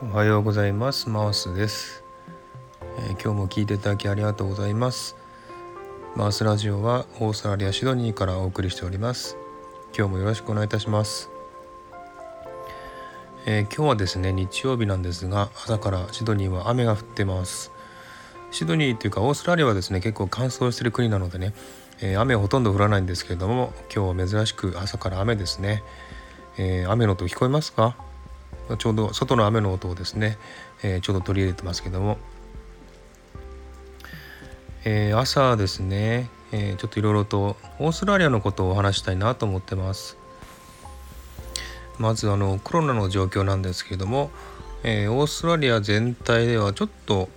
おはようございます。マウスです、えー、今日も聞いていただきありがとうございます。マウスラジオはオーストラリアシドニーからお送りしております。今日もよろしくお願いいたします、えー、今日はですね日曜日なんですが朝からシドニーは雨が降ってます。シドニーというかオーストラリアはですね結構乾燥してる国なのでね、えー、雨はほとんど降らないんですけれども今日は珍しく朝から雨ですね、え雨の音聞こえますか？ちょうど外の雨の音をですね、えー、ちょうど取り入れてますけども、えー、朝ですね、えー、ちょっといろいろとオーストラリアのことをお話したいなと思ってます。まずあのコロナの状況なんですけれども、えオーストラリア全体ではちょっと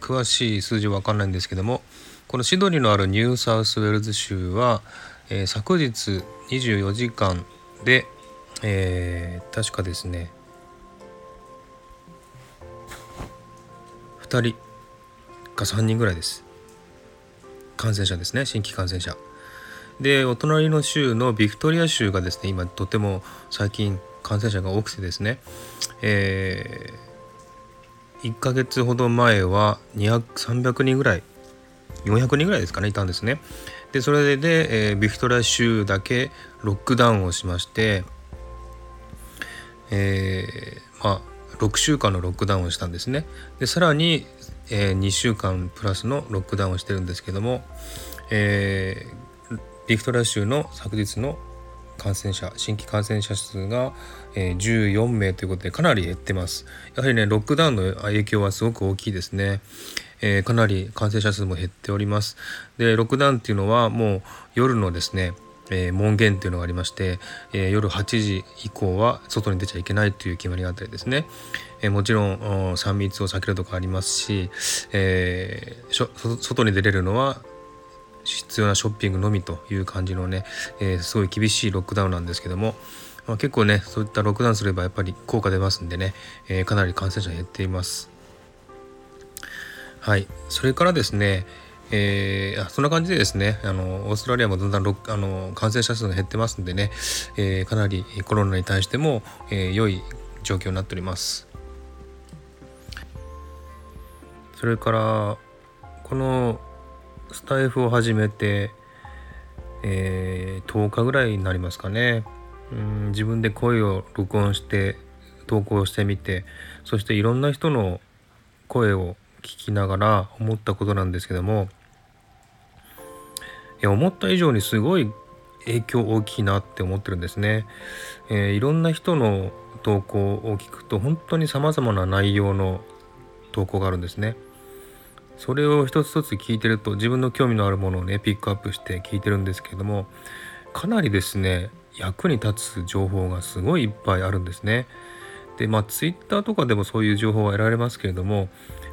詳しい数字は分かんないんですけどもこのシドニーのあるニューサウスウェルズ州は、え昨日24時間でえー、確かですね。2人か3人ぐらいです。感染者ですね。新規感染者。でお隣の州のビクトリア州がですね今とても最近感染者が多くてですね、えー、1ヶ月ほど前は200300人ぐらい400人ぐらいですかねいたんですね。でそれで、えー、ビクトリア州だけロックダウンをしましてえー、まあ、6週間のロックダウンをしたんですね。でさらに、えー、2週間プラスのロックダウンをしてるんですけども、えー、ビクトリア州の昨日の感染者新規感染者数が、え、14名ということでかなり減ってます。やはりねロックダウンの影響はすごく大きいですね、えー、かなり感染者数も減っております。でロックダウンっていうのはもう夜のですねえー、門限っていうのがありまして、えー、夜8時以降は外に出ちゃいけないという決まりがあったりですね、えー、もちろん3密を避けるとかありますし、え外に出れるのは必要なショッピングのみという感じのね、えすごい厳しいロックダウンなんですけども、まあ、結構ねそういったロックダウンすればやっぱり効果出ますんでね、えかなり感染者減っています。はいそれからですねえー、そんな感じでですねあのオーストラリアもだんだんあの感染者数が減ってますんでね、えー、かなりコロナに対しても、えー、良い状況になっております。それからこのスタイフを始めて、えー、10日ぐらいになりますかね。うん自分で声を録音して投稿してみてそしていろんな人の声を聞きながら思ったことなんですけども思った以上にすごい影響大きいなって思ってるんですね。えー、いろんな人の投稿を聞くと本当に様々な内容の投稿があるんですね。それを一つ一つ聞いてると自分の興味のあるものをねピックアップして聞いてるんですけれどもかなりですね役に立つ情報がすごいいっぱいあるんですね。でまあツイッターとかでもそういう情報は得られますけれども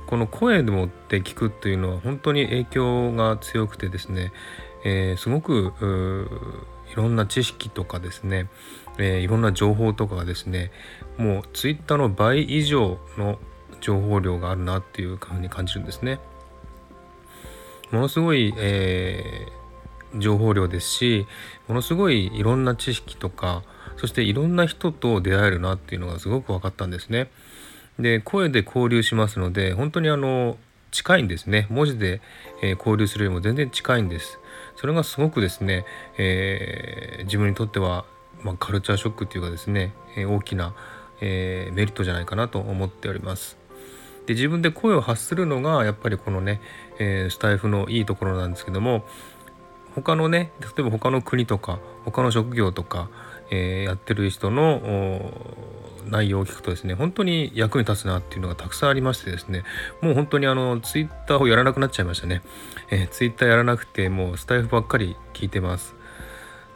この声でもって聞くっていうのは本当に影響が強くてですねえー、すごくいろんな知識とかですね、えー、いろんな情報とかがですねもうツイッターの倍以上の情報量があるなっていうふうに感じるんですね。ものすごい、えー、情報量ですしものすごいいろんな知識とかそしていろんな人と出会えるなっていうのがすごく分かったんですね。で声で交流しますので本当にあの近いんですね。文字で、えー、交流するよりも全然近いんです。それがすごくですね、えー、自分にとっては、まあ、カルチャーショックっていうかですね、えー、大きな、えメリットじゃないかなと思っております。で自分で声を発するのがやっぱりこのね、えスタイフのいいところなんですけども他のね例えば他の国とか他の職業とか、えやってる人の内容を聞くとですね本当に役に立つなっていうのがたくさんありましてですねもう本当にあのツイッターをやらなくなっちゃいましたね、えー、ツイッターやらなくてもうスタイフばっかり聞いてます。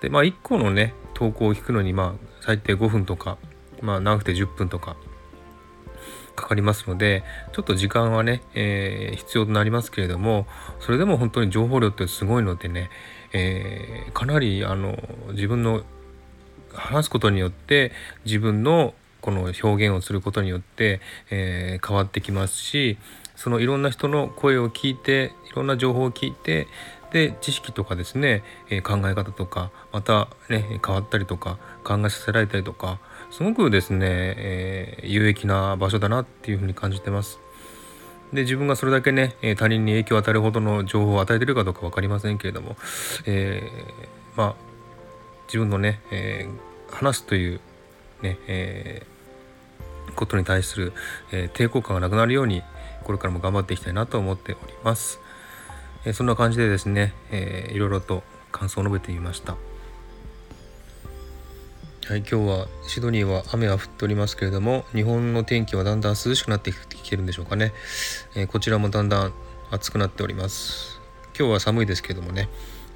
でまあ1個のね投稿を聞くのにまあ最低5分とかまあ長くて10分とかかかりますのでちょっと時間はね、えー、必要となりますけれどもそれでも本当に情報量ってすごいのでね、えー、かなりあの自分の話すことによって自分のこの表現をすることによって、えー、変わってきますしそのいろんな人の声を聞いていろんな情報を聞いてで知識とかですね、えー、考え方とかまたね変わったりとか考えさせられたりとかすごくですね、えー、有益な場所だなっていうふうに感じてます。で自分がそれだけね他人に影響を与えるほどの情報を与えてるかどうか分かりませんけれども、えー、まあ自分のね、えー、話すというね、えー、ことに対する、え抵抗感がなくなるようにこれからも頑張っていきたいなと思っております。えそんな感じでですね、えー、いろいろと感想を述べてみました。はい、今日はシドニーは雨は降っておりますけれども日本の天気はだんだん涼しくなってきてるんでしょうかね、え、こちらもだんだん暑くなっております今日は寒いですけどもね、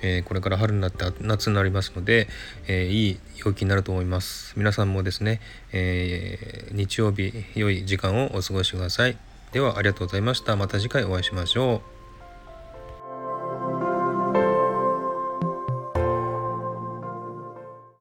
えー、これから春になって夏になりますので、えー、いい陽気になると思います。皆さんもですね、え日曜日良い時間をお過ごしください。ではありがとうございました。また次回お会いしましょう。